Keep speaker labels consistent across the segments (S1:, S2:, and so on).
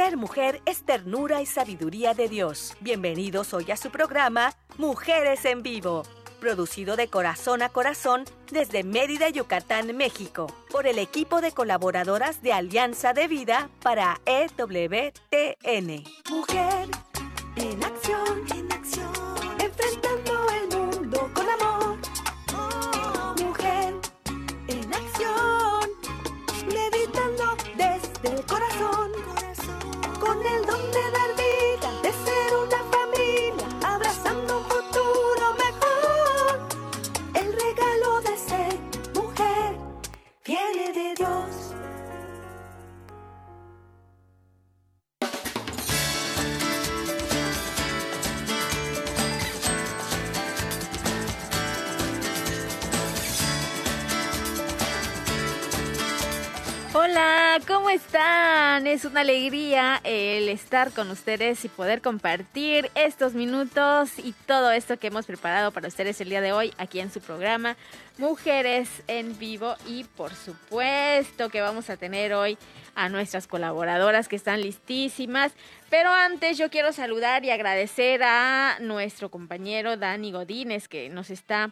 S1: Ser mujer es ternura y sabiduría de Dios. Bienvenidos hoy a su programa Mujeres en Vivo, producido de corazón a corazón desde Mérida, Yucatán, México, por el equipo de colaboradoras de Alianza de Vida para EWTN. Mujer en acción, en acción, enfrentando
S2: ¿cómo están? Es una alegría el estar con ustedes y poder compartir estos minutos y todo esto que hemos preparado para ustedes el día de hoy aquí en su programa Mujeres en Vivo y por supuesto que vamos a tener hoy a nuestras colaboradoras que están listísimas. Pero antes yo quiero saludar y agradecer a nuestro compañero Dani Godínez que nos está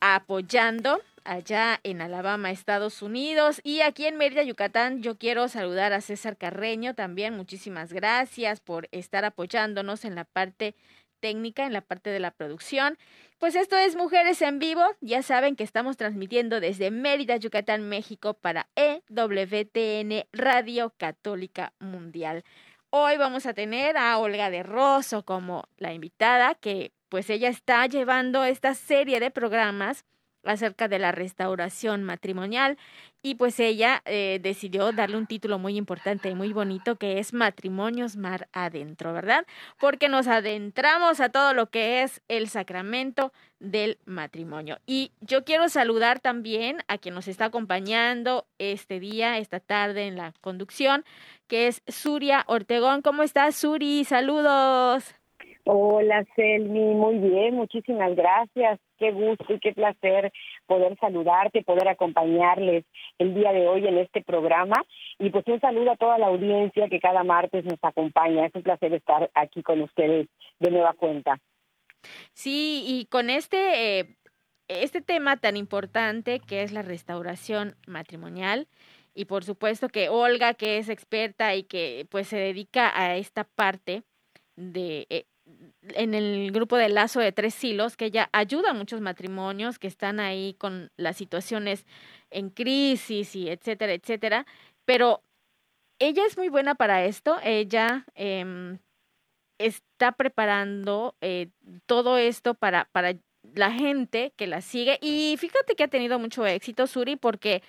S2: apoyando allá en Alabama, Estados Unidos. Y aquí en Mérida, Yucatán, yo quiero saludar a César Carreño también. Muchísimas gracias por estar apoyándonos en la parte técnica, en la parte de la producción. Pues esto es Mujeres en Vivo. Ya saben que estamos transmitiendo desde Mérida, Yucatán, México para EWTN Radio Católica Mundial. Hoy vamos a tener a Olga de Rosso como la invitada, que pues ella está llevando esta serie de programas acerca de la restauración matrimonial y pues ella eh, decidió darle un título muy importante y muy bonito que es Matrimonios Mar Adentro, ¿verdad? Porque nos adentramos a todo lo que es el sacramento del matrimonio. Y yo quiero saludar también a quien nos está acompañando este día, esta tarde en la conducción, que es Suria Ortegón. ¿Cómo estás, Suri? Saludos.
S3: Hola, Selmi, muy bien, muchísimas gracias. Qué gusto y qué placer poder saludarte, poder acompañarles el día de hoy en este programa. Y pues un saludo a toda la audiencia que cada martes nos acompaña. Es un placer estar aquí con ustedes de nueva cuenta.
S2: Sí, y con este, eh, este tema tan importante que es la restauración matrimonial, y por supuesto que Olga, que es experta y que pues se dedica a esta parte de eh, en el grupo de Lazo de Tres Hilos, que ella ayuda a muchos matrimonios que están ahí con las situaciones en crisis y etcétera, etcétera. Pero ella es muy buena para esto. Ella eh, está preparando eh, todo esto para, para la gente que la sigue. Y fíjate que ha tenido mucho éxito, Suri, porque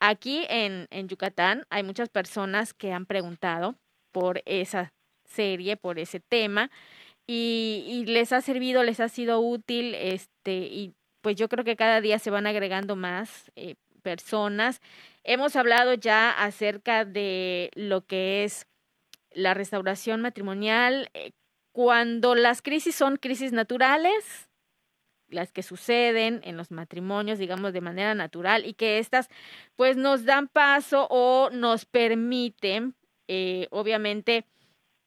S2: aquí en, en Yucatán hay muchas personas que han preguntado por esa serie, por ese tema y, y les ha servido, les ha sido útil, este, y pues yo creo que cada día se van agregando más eh, personas. Hemos hablado ya acerca de lo que es la restauración matrimonial, eh, cuando las crisis son crisis naturales, las que suceden en los matrimonios, digamos, de manera natural, y que estas pues nos dan paso o nos permiten, eh, obviamente,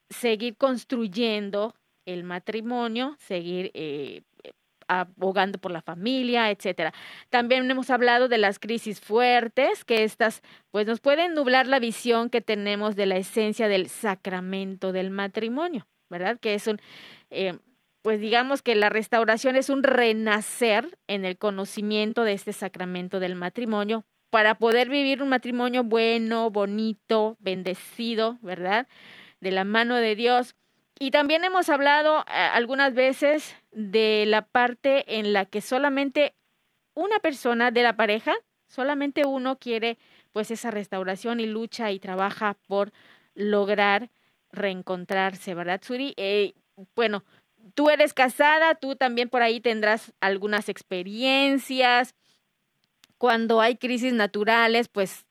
S2: seguir construyendo el matrimonio, seguir eh, abogando por la familia, etcétera. También hemos hablado de las crisis fuertes, que estas pues nos pueden nublar la visión que tenemos de la esencia del sacramento del matrimonio, ¿verdad? Que es un eh, pues digamos que la restauración es un renacer en el conocimiento de este sacramento del matrimonio para poder vivir un matrimonio bueno, bonito, bendecido, ¿verdad? De la mano de Dios. Y también hemos hablado eh, algunas veces de la parte en la que solamente una persona de la pareja, solamente uno quiere pues esa restauración y lucha y trabaja por lograr reencontrarse, ¿verdad, Suri? Eh, bueno, tú eres casada, tú también por ahí tendrás algunas experiencias. Cuando hay crisis naturales, pues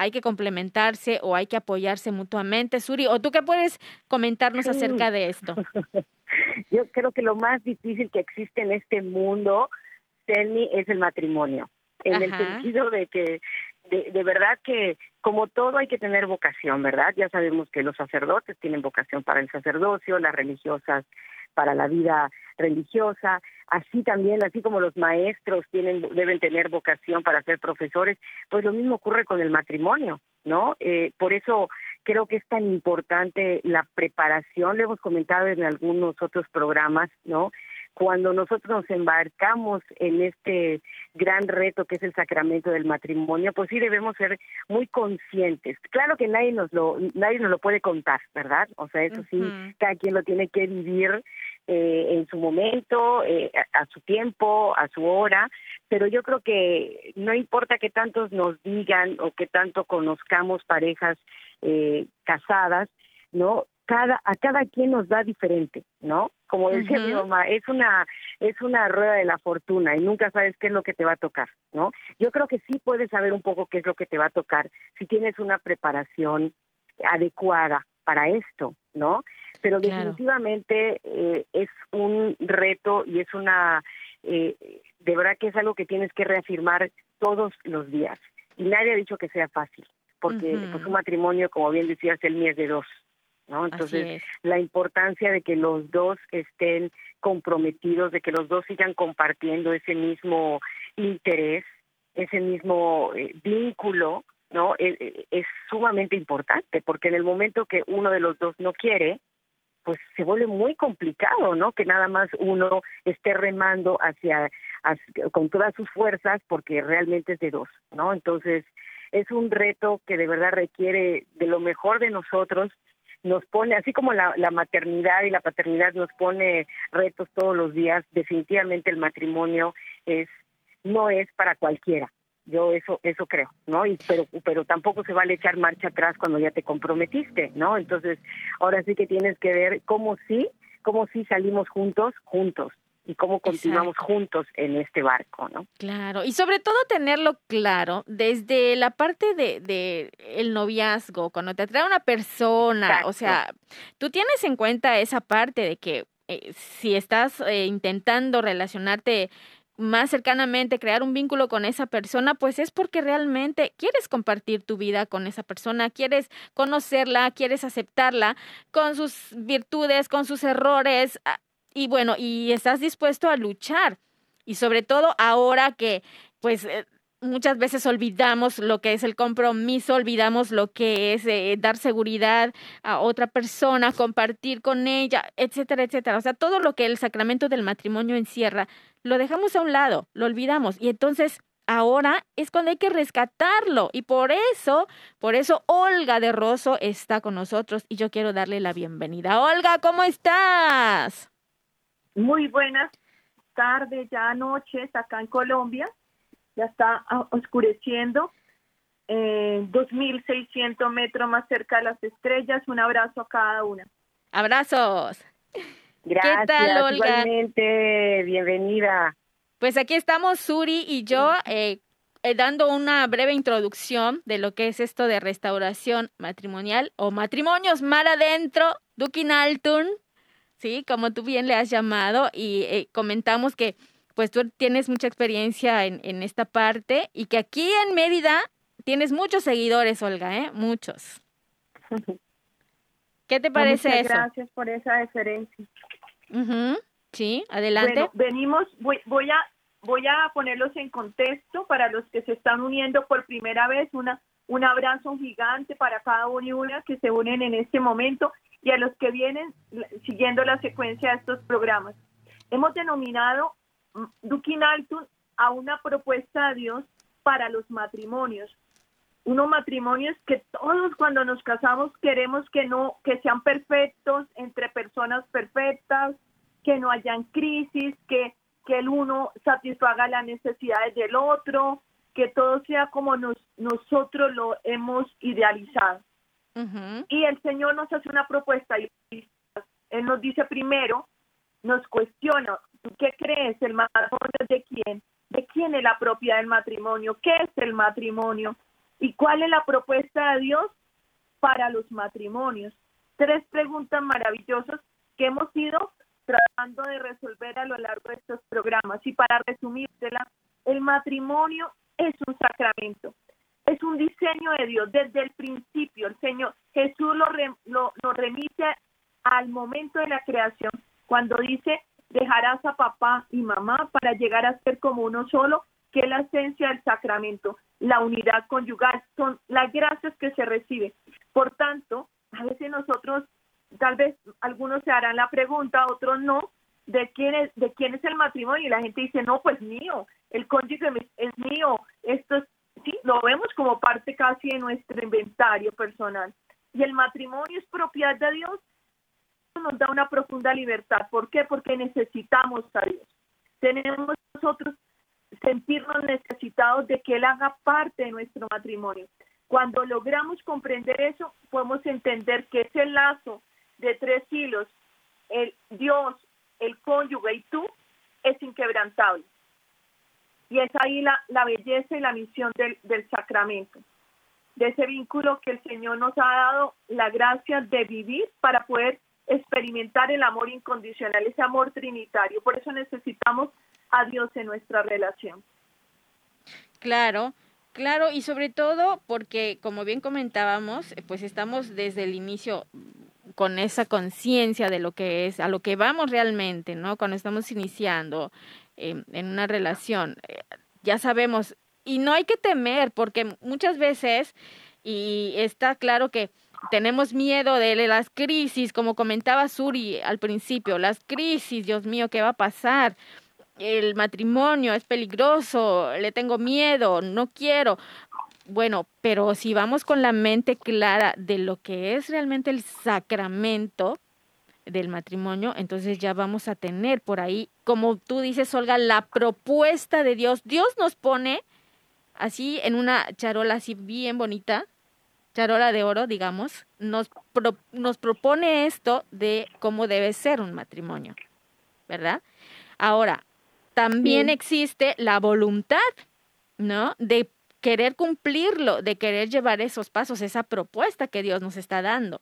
S2: hay que complementarse o hay que apoyarse mutuamente. Suri, ¿o tú qué puedes comentarnos
S3: Sí.
S2: acerca de esto?
S3: Yo creo que lo más difícil que existe en este mundo, Selmi, es el matrimonio. En el sentido de que de, de, verdad que como todo hay que tener vocación, ¿verdad? Ya sabemos que los sacerdotes tienen vocación para el sacerdocio, las religiosas para la vida religiosa, así también, así como los maestros tienen deben tener vocación para ser profesores, pues lo mismo ocurre con el matrimonio, ¿no? Eh, por eso creo que es tan importante la preparación, lo hemos comentado en algunos otros programas, ¿no? Cuando nosotros nos embarcamos en este gran reto que es el sacramento del matrimonio, pues sí debemos ser muy conscientes. Claro que nadie nos lo nadie nos lo puede contar, ¿verdad? O sea, eso sí, cada quien lo tiene que vivir eh, en su momento, eh, a, su tiempo, a su hora, pero yo creo que no importa que tantos nos digan o que tanto conozcamos parejas eh, casadas, ¿no? Cada, a cada quien nos da diferente, ¿no? Como decía mi mamá, es una es una rueda de la fortuna y nunca sabes qué es lo que te va a tocar, ¿no? Yo creo que sí puedes saber un poco qué es lo que te va a tocar si tienes una preparación adecuada para esto, ¿no? Pero definitivamente eh, es un reto y es una, eh, de verdad que es algo que tienes que reafirmar todos los días. Y nadie ha dicho que sea fácil, porque pues, un matrimonio, como bien decías, el mío es de dos, ¿no? Entonces, la importancia de que los dos estén comprometidos, de que los dos sigan compartiendo ese mismo interés, ese mismo eh, vínculo, ¿no? Es, e, es, sumamente importante, porque en el momento que uno de los dos no quiere, pues se vuelve muy complicado, ¿no? Que nada más uno esté remando hacia, hacia con todas sus fuerzas, porque realmente es de dos, ¿no? Entonces, es un reto que de verdad requiere de lo mejor de nosotros, nos pone, así como la, la maternidad y la paternidad nos pone retos todos los días, definitivamente el matrimonio es no es para cualquiera. Yo eso eso creo, ¿no? Y pero pero tampoco se vale echar marcha atrás cuando ya te comprometiste, ¿no? Entonces, ahora sí que tienes que ver cómo sí, cómo sí salimos juntos, juntos, y cómo continuamos juntos en este barco, ¿no?
S2: Claro, y sobre todo tenerlo claro desde la parte de, de el noviazgo, cuando te atrae una persona, o sea, tú tienes en cuenta esa parte de que eh, si estás eh, intentando relacionarte más cercanamente, crear un vínculo con esa persona, pues es porque realmente quieres compartir tu vida con esa persona, quieres conocerla, quieres aceptarla con sus virtudes, con sus errores, y bueno, y estás dispuesto a luchar. Y sobre todo ahora que, pues, eh, muchas veces olvidamos lo que es el compromiso, olvidamos lo que es eh, dar seguridad a otra persona, compartir con ella, etcétera, etcétera. O sea, todo lo que el sacramento del matrimonio encierra, lo dejamos a un lado, lo olvidamos. Y entonces ahora es cuando hay que rescatarlo. Y por eso, por eso Olga de Rosso está con nosotros y yo quiero darle la bienvenida. Olga, ¿cómo estás?
S4: Muy buenas tardes, ya noches acá en Colombia. Ya está oscureciendo. Eh, 2.600 metros más cerca de las estrellas. Un abrazo a cada una.
S2: Abrazos.
S3: Gracias, ¿Qué tal, Olga? Igualmente, bienvenida.
S2: Pues aquí estamos Suri y yo eh, eh, dando una breve introducción de lo que es esto de restauración matrimonial o matrimonios mar adentro, Dukinaltun, ¿sí? Como tú bien le has llamado y eh, comentamos que pues tú tienes mucha experiencia en, en esta parte y que aquí en Mérida tienes muchos seguidores, Olga, ¿eh? Muchos. ¿Qué te parece
S4: Muchas
S2: eso?
S4: Gracias por esa deferencia.
S2: Sí, adelante.
S4: venimos, voy, voy a voy a ponerlos en contexto para los que se están uniendo por primera vez. Una, un abrazo gigante para cada uno y una que se unen en este momento y a los que vienen siguiendo la secuencia de estos programas. Hemos denominado mm, Dukin Altun a una propuesta de Dios para los matrimonios. Unos matrimonios que todos cuando nos casamos queremos que no, que sean perfectos entre personas perfectas, que no hayan crisis, que, que el uno satisfaga las necesidades del otro, que todo sea como nos, nosotros lo hemos idealizado. Y el Señor nos hace una propuesta y Él nos dice primero, nos cuestiona, qué crees? ¿El matrimonio de quién? ¿De quién es la propiedad del matrimonio? ¿Qué es el matrimonio? ¿Y cuál es la propuesta de Dios para los matrimonios? Tres preguntas maravillosas que hemos ido tratando de resolver a lo largo de estos programas. Y para resumírsela, el matrimonio es un sacramento es un diseño de Dios desde el principio. El Señor Jesús lo, remite al momento de la creación, cuando dice, dejarás a papá y mamá para llegar a ser como uno solo, que es la esencia del sacramento, la unidad conyugal, son las gracias que se recibe. Por tanto, a veces nosotros, tal vez algunos se harán la pregunta, otros no, de quién es, de quién es el matrimonio y la gente dice, no, pues mío, el cónyuge es mío, esto es, lo vemos como parte casi de nuestro inventario personal. Y el matrimonio es propiedad de Dios, nos da una profunda libertad. ¿Por qué? Porque necesitamos a Dios. Tenemos nosotros sentirnos necesitados de que Él haga parte de nuestro matrimonio. Cuando logramos comprender eso, podemos entender que ese lazo de tres hilos, el Dios, el cónyuge y tú, es inquebrantable. Y es ahí la, belleza y la misión del, del sacramento, de ese vínculo que el Señor nos ha dado la gracia de vivir para poder experimentar el amor incondicional, ese amor trinitario. Por eso necesitamos a Dios en nuestra relación.
S2: Claro, claro, y sobre todo porque, como bien comentábamos, pues estamos desde el inicio con esa conciencia de lo que es, a lo que vamos realmente, ¿no? Cuando estamos iniciando en una relación, eh, ya sabemos, y no hay que temer, porque muchas veces, y está claro que tenemos miedo de las crisis, como comentaba Suri al principio, las crisis, Dios mío, ¿qué va a pasar? El matrimonio es peligroso, le tengo miedo, no quiero. Bueno, pero si vamos con la mente clara de lo que es realmente el sacramento del matrimonio, entonces ya vamos a tener por ahí, como tú dices, Olga, la propuesta de Dios. Dios nos pone así en una charola así bien bonita, charola de oro, digamos, nos, nos propone esto de cómo debe ser un matrimonio, ¿verdad? Ahora, también existe la voluntad, ¿no? De querer cumplirlo, de querer llevar esos pasos, esa propuesta que Dios nos está dando.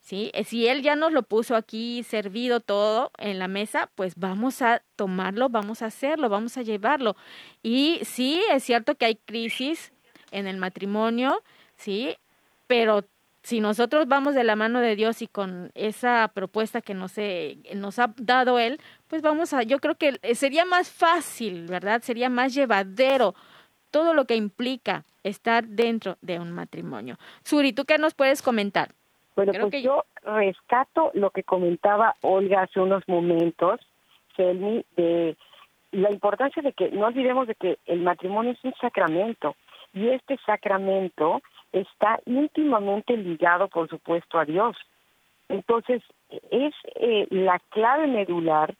S2: ¿Sí? Eh, si Él ya nos lo puso aquí servido todo en la mesa, pues vamos a tomarlo, vamos a hacerlo, vamos a llevarlo. Y sí, es cierto que hay crisis en el matrimonio, ¿sí? Pero si nosotros vamos de la mano de Dios y con esa propuesta que nos, nos ha dado Él, pues vamos a, yo creo que sería más fácil, ¿verdad? Sería más llevadero todo lo que implica estar dentro de un matrimonio. Suri, ¿tú qué nos puedes comentar?
S3: Bueno, pues yo rescato lo que comentaba Olga hace unos momentos, Selmi, de la importancia de que no olvidemos de que el matrimonio es un sacramento y este sacramento está íntimamente ligado, por supuesto, a Dios. Entonces, es eh, la clave medular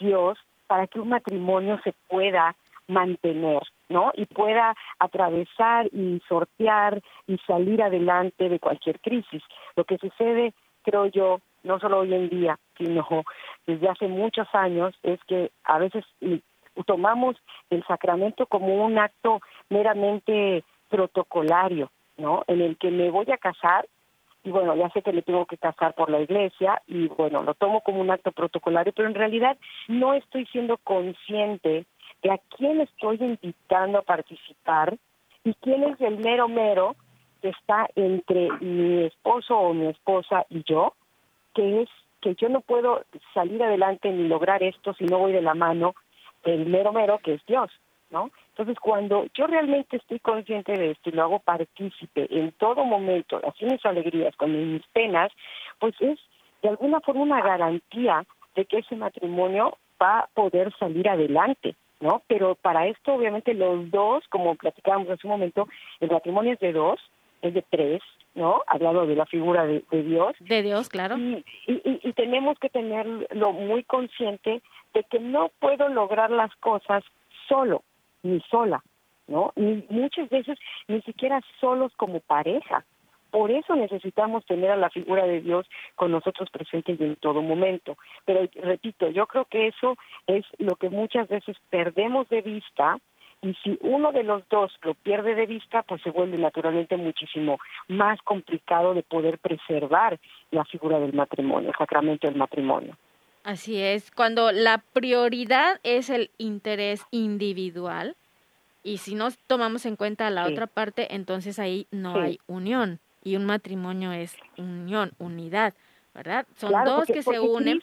S3: Dios para que un matrimonio se pueda mantener. ¿No? Y pueda atravesar y sortear y salir adelante de cualquier crisis. Lo que sucede, creo yo, no solo hoy en día, sino desde hace muchos años, es que a veces tomamos el sacramento como un acto meramente protocolario, ¿no? En el que me voy a casar y bueno, ya sé que le tengo que casar por la iglesia y bueno, lo tomo como un acto protocolario, pero en realidad no estoy siendo consciente de a quién estoy invitando a participar y quién es el mero mero que está entre mi esposo o mi esposa y yo, que es que yo no puedo salir adelante ni lograr esto si no voy de la mano del mero mero que es Dios, ¿no? Entonces, cuando yo realmente estoy consciente de esto y lo hago partícipe en todo momento, así mis alegrías, con mis penas, pues es de alguna forma una garantía de que ese matrimonio va a poder salir adelante. ¿No? Pero para esto, obviamente, los dos, como platicábamos hace un momento, el matrimonio es de dos, es de tres, ¿no? Hablando de la figura de, Dios.
S2: De Dios, claro.
S3: Y, y, y, tenemos que tenerlo muy consciente de que no puedo lograr las cosas solo, ni sola, ¿no? Ni muchas veces ni siquiera solos como pareja. Por eso necesitamos tener a la figura de Dios con nosotros presentes en todo momento. Pero repito, yo creo que eso es lo que muchas veces perdemos de vista y si uno de los dos lo pierde de vista, pues se vuelve naturalmente muchísimo más complicado de poder preservar la figura del matrimonio, el sacramento del matrimonio.
S2: Así es, cuando la prioridad es el interés individual, Y si no tomamos en cuenta la otra parte, entonces ahí no hay unión. Y un matrimonio es unión, unidad, ¿verdad? Son dos que se unen.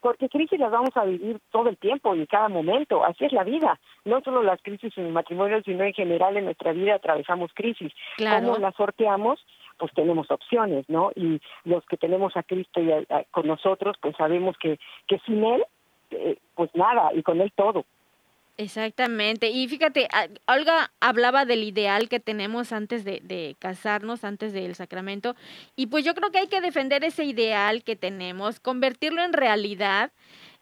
S3: porque crisis las vamos a vivir todo el tiempo y cada momento. Así es la vida. No solo las crisis en el matrimonio, sino en general en nuestra vida atravesamos crisis. Claro. ¿Cómo las sorteamos? Pues tenemos opciones, ¿no? Y los que tenemos a Cristo y con nosotros, pues sabemos que, que sin Él, eh, pues nada, y con Él todo.
S2: Exactamente. Y fíjate, Olga hablaba del ideal que tenemos antes de, casarnos, antes del sacramento. Y pues yo creo que hay que defender ese ideal que tenemos, convertirlo en realidad,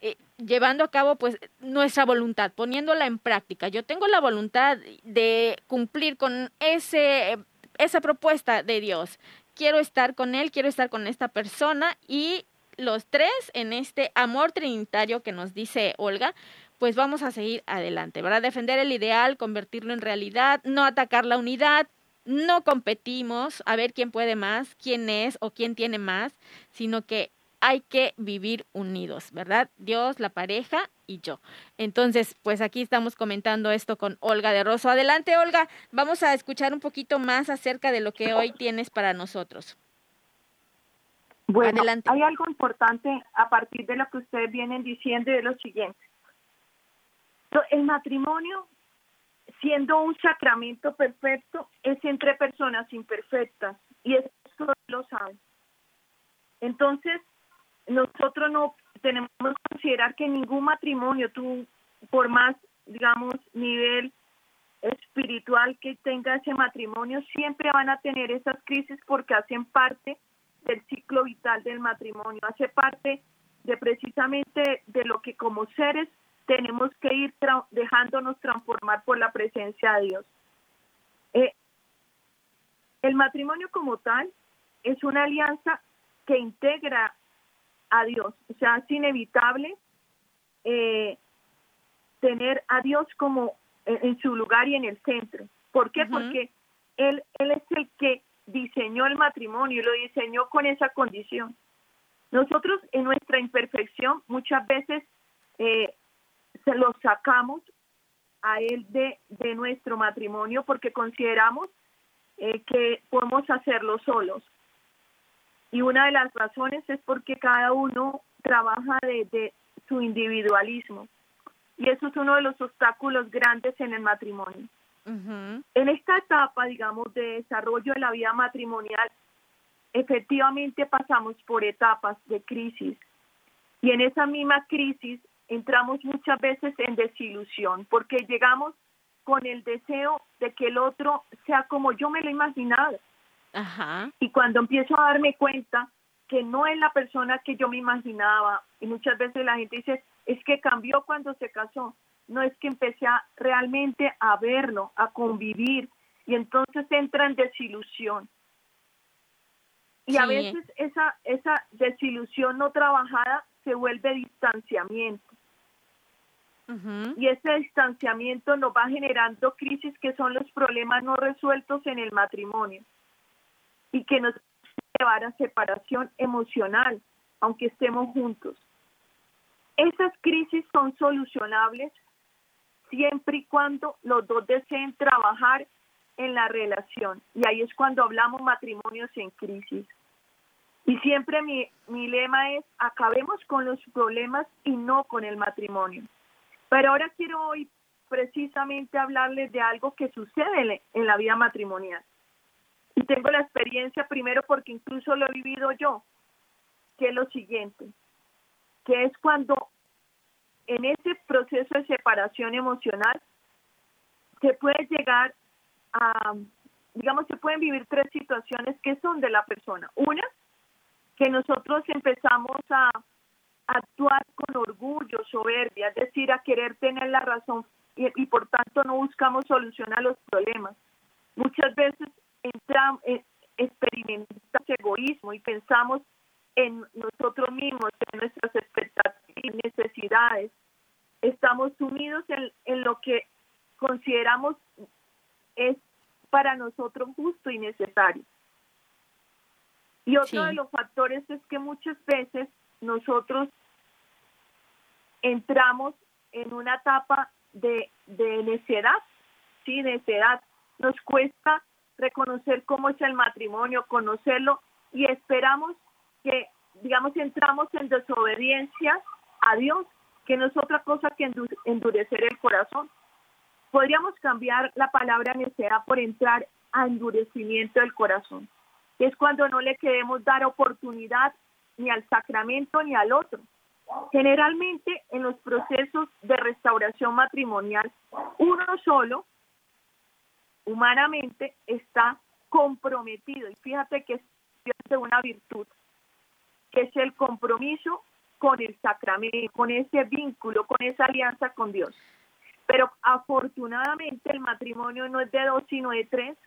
S2: eh, llevando a cabo pues nuestra voluntad, poniéndola en práctica. Yo tengo la voluntad de cumplir con ese, esa propuesta de Dios. Quiero estar con Él, quiero estar con esta persona y los tres en este amor trinitario que nos dice Olga, pues vamos a seguir adelante, ¿verdad? Defender el ideal, convertirlo en realidad, no atacar la unidad, no competimos a ver quién puede más, quién es o quién tiene más, sino que hay que vivir unidos, ¿verdad? Dios, la pareja y yo. Entonces, pues aquí estamos comentando esto con Olga de Rosso. Adelante, Olga, vamos a escuchar un poquito más acerca de lo que hoy tienes para nosotros.
S4: Bueno, hay algo importante a partir de lo que ustedes vienen diciendo y de lo siguiente. El matrimonio, siendo un sacramento perfecto, es entre personas imperfectas y eso lo saben. Entonces, nosotros no tenemos que considerar que ningún matrimonio, tú, por más, digamos, nivel espiritual que tenga ese matrimonio, siempre van a tener esas crisis porque hacen parte del ciclo vital del matrimonio, hace parte de precisamente de lo que como seres tenemos que ir dejándonos transformar por la presencia de Dios. Eh, el matrimonio como tal es una alianza que integra a Dios, o sea, es inevitable eh, tener a Dios como en, su lugar y en el centro. ¿Por qué? Porque él, él es el que diseñó el matrimonio y lo diseñó con esa condición. Nosotros en nuestra imperfección muchas veces eh, se lo sacamos a él de, de nuestro matrimonio porque consideramos eh, que podemos hacerlo solos. Y una de las razones es porque cada uno trabaja desde su individualismo. Y eso es uno de los obstáculos grandes en el matrimonio. En esta etapa, digamos, de desarrollo de la vida matrimonial, efectivamente pasamos por etapas de crisis. Y en esa misma crisis entramos muchas veces en desilusión porque llegamos con el deseo de que el otro sea como yo me lo imaginaba. Ajá. Y cuando empiezo a darme cuenta que no es la persona que yo me imaginaba, y muchas veces la gente dice, es que cambió cuando se casó, no es que empecé a, realmente a verlo, a convivir, y entonces entra en desilusión. Y a veces esa, esa desilusión no trabajada se vuelve distanciamiento. Y ese distanciamiento nos va generando crisis que son los problemas no resueltos en el matrimonio y que nos llevar a separación emocional, aunque estemos juntos. Esas crisis son solucionables siempre y cuando los dos deseen trabajar en la relación. Y ahí es cuando hablamos matrimonios en crisis. Y siempre mi, mi lema es, acabemos con los problemas y no con el matrimonio. Pero ahora quiero hoy precisamente hablarles de algo que sucede en la vida matrimonial. Y tengo la experiencia primero porque incluso lo he vivido yo, que es lo siguiente, que es cuando en ese proceso de separación emocional se puede llegar a, digamos, se pueden vivir tres situaciones que son de la persona. Una, que nosotros empezamos a actuar con orgullo, soberbia, es decir, a querer tener la razón y, por tanto no buscamos solucionar los problemas. Muchas veces entramos, eh, experimentamos egoísmo y pensamos en nosotros mismos, en nuestras expectativas y necesidades. Estamos sumidos en, en lo que consideramos es para nosotros justo y necesario. Y otro de los factores es que muchas veces nosotros entramos en una etapa de, de necedad sí, edad. Nos cuesta reconocer cómo es el matrimonio, conocerlo y esperamos que, digamos, entramos en desobediencia a Dios, que no es otra cosa que endurecer el corazón. Podríamos cambiar la palabra necedad por entrar a endurecimiento del corazón. Es cuando no le queremos dar oportunidad ni al sacramento ni al otro. Generalmente en los procesos de restauración matrimonial, uno solo humanamente está comprometido. Y fíjate que es una virtud, que es el compromiso con el sacramento, con ese vínculo, con esa alianza con Dios. Pero afortunadamente el matrimonio no es de dos, sino de tres,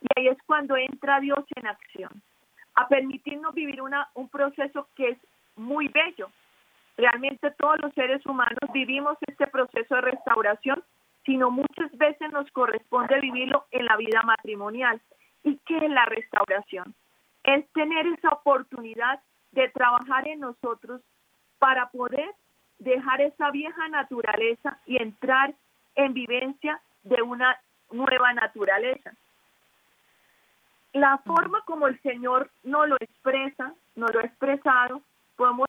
S4: y ahí es cuando entra Dios en acción, a permitirnos vivir una, un proceso que es muy bello. Realmente todos los seres humanos vivimos este proceso de restauración, sino muchas veces nos corresponde vivirlo en la vida matrimonial. ¿Y qué es la restauración? Es tener esa oportunidad de trabajar en nosotros para poder dejar esa vieja naturaleza y entrar en vivencia de una nueva naturaleza. La forma como el Señor no lo expresa, no lo ha expresado, podemos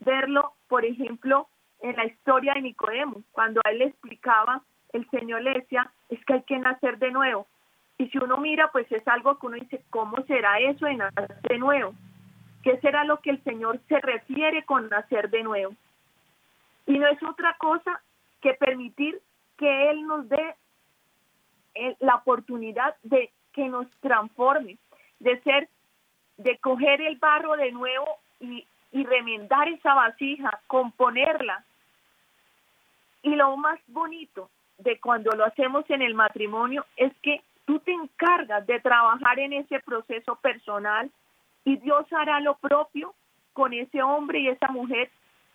S4: verlo, por ejemplo, en la historia de Nicodemo, cuando a él le explicaba, el Señor le decía, es que hay que nacer de nuevo. Y si uno mira, pues es algo que uno dice, ¿cómo será eso de nacer de nuevo? ¿Qué será lo que el Señor se refiere con nacer de nuevo? Y no es otra cosa que permitir que Él nos dé eh, la oportunidad de que nos transforme, de ser, de coger el barro de nuevo y, y remendar esa vasija, componerla. Y lo más bonito de cuando lo hacemos en el matrimonio es que tú te encargas de trabajar en ese proceso personal y Dios hará lo propio con ese hombre y esa mujer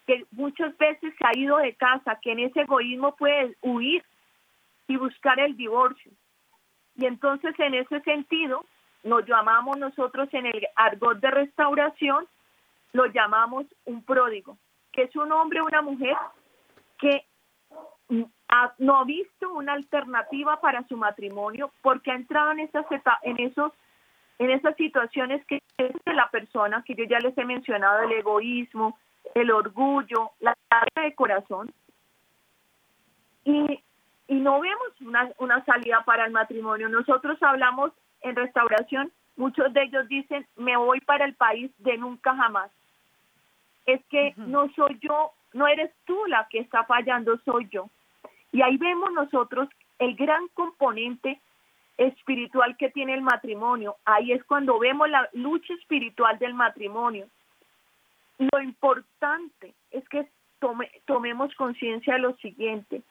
S4: que muchas veces se ha ido de casa, que en ese egoísmo puede huir y buscar el divorcio. Y entonces en ese sentido, nos llamamos nosotros en el argot de restauración, lo llamamos un pródigo, que es un hombre o una mujer que no ha visto una alternativa para su matrimonio porque ha entrado en esas en esos en esas situaciones que es de la persona que yo ya les he mencionado el egoísmo el orgullo la carga de corazón y y no vemos una, una salida para el matrimonio. Nosotros hablamos en restauración, muchos de ellos dicen, me voy para el país de nunca jamás. Es que no soy yo, no eres tú la que está fallando, soy yo. Y ahí vemos nosotros el gran componente espiritual que tiene el matrimonio. Ahí es cuando vemos la lucha espiritual del matrimonio. Lo importante es que tome, tomemos conciencia de lo siguiente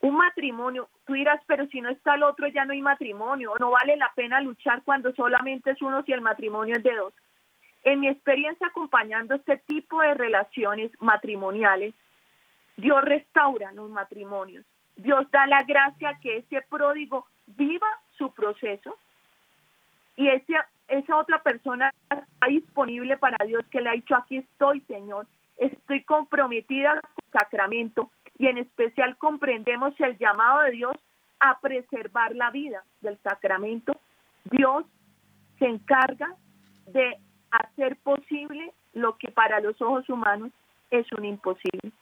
S4: un matrimonio, tú dirás, pero si no está el otro ya no hay matrimonio, no vale la pena luchar cuando solamente es uno si el matrimonio es de dos. En mi experiencia acompañando este tipo de relaciones matrimoniales, Dios restaura los matrimonios. Dios da la gracia que ese pródigo viva su proceso y ese, esa otra persona está disponible para Dios que le ha dicho, aquí estoy, Señor, estoy comprometida con el sacramento, y en especial comprendemos el llamado de Dios a preservar la vida del sacramento, Dios se encarga de hacer posible lo que para los ojos humanos es un imposible.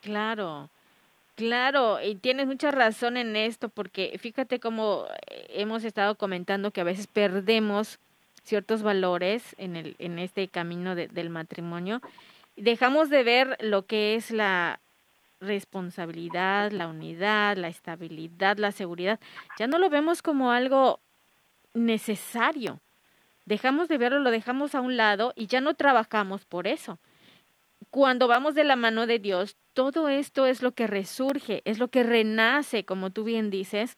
S2: Claro, claro, y tienes mucha razón en esto, porque fíjate cómo eh, hemos estado comentando que a veces perdemos ciertos valores en, el, en este camino del matrimonio dejamos de ver lo que es la responsabilidad, la unidad, la estabilidad, la seguridad. Ya no lo vemos como algo necesario. Dejamos de verlo, lo dejamos a un lado y ya no trabajamos por eso. Cuando vamos de la mano de Dios, todo esto es lo que resurge, es lo que renace, como tú bien dices.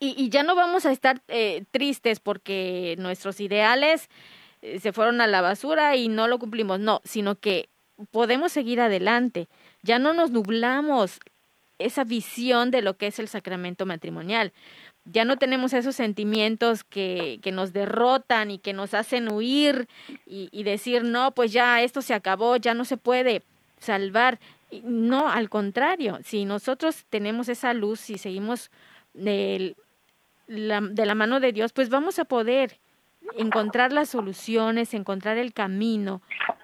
S2: Y, ya no vamos a estar eh, tristes porque nuestros ideales eh, se fueron a la basura y no lo cumplimos, no, sino que podemos seguir adelante, ya no nos nublamos esa visión de lo que es el sacramento matrimonial. Ya no tenemos esos sentimientos que, que nos derrotan y que nos hacen huir y, y decir, no, pues ya esto se acabó, ya no se puede salvar. No, al contrario, si nosotros tenemos esa luz y seguimos de la, de la mano de Dios, pues vamos a poder encontrar las soluciones, encontrar el camino,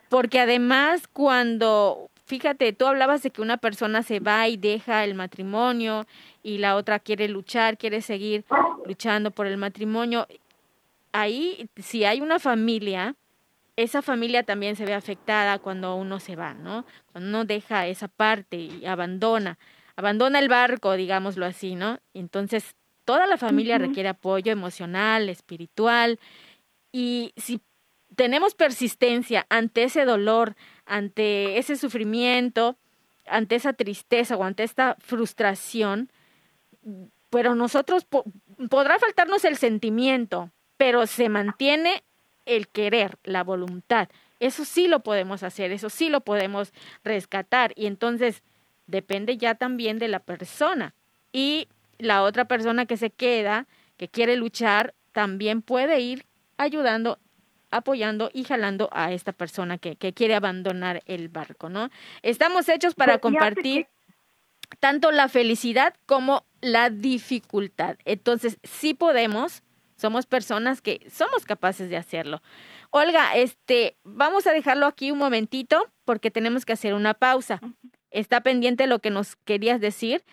S2: porque además cuando, fíjate, tú hablabas de que una persona se va y deja el matrimonio y la otra quiere luchar, quiere seguir luchando por el matrimonio, ahí si hay una familia, esa familia también se ve afectada cuando uno se va, ¿no? Cuando uno deja esa parte y abandona, abandona el barco, digámoslo así, ¿no? Entonces, toda la familia requiere apoyo emocional, espiritual, y si tenemos persistencia ante ese dolor, ante ese sufrimiento, ante esa tristeza o ante esta frustración, pero nosotros podrá faltarnos el sentimiento, pero se mantiene el querer, la voluntad. Eso sí lo podemos hacer, eso sí lo podemos rescatar y entonces depende ya también de la persona. Y la otra persona que se queda, que quiere luchar, también puede ir ayudando, apoyando y jalando a esta persona que, que quiere abandonar el barco, ¿no? Estamos hechos para compartir tanto la felicidad como la dificultad. Entonces, sí podemos, somos personas que somos capaces de hacerlo. Olga, este, vamos a dejarlo aquí un momentito porque tenemos que hacer una pausa. Está pendiente lo que nos querías decir,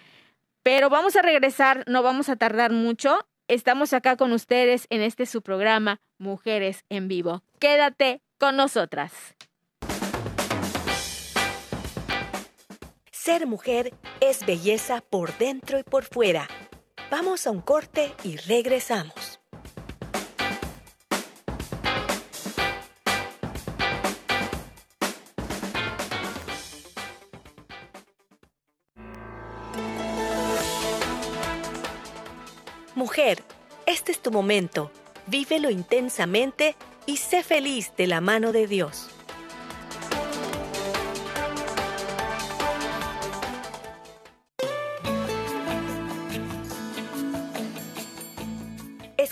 S2: pero vamos a regresar, no vamos a tardar mucho Estamos acá con ustedes en este su programa Mujeres en Vivo. Quédate con nosotras.
S1: Ser mujer es belleza por dentro y por fuera. Vamos a un corte y regresamos. Mujer, este es tu momento. Vívelo intensamente y sé feliz de la mano de Dios.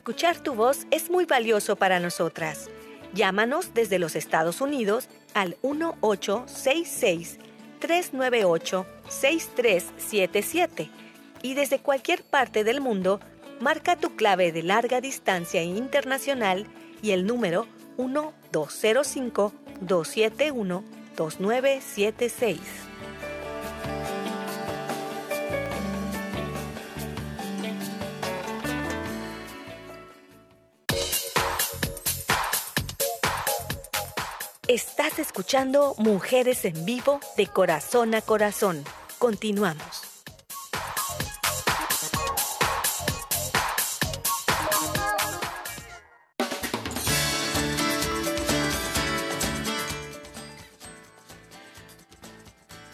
S1: Escuchar tu voz es muy valioso para nosotras. Llámanos desde los Estados Unidos al 1866-398-6377 y desde cualquier parte del mundo marca tu clave de larga distancia internacional y el número 1205-271-2976. Escuchando Mujeres en Vivo de Corazón a Corazón. Continuamos.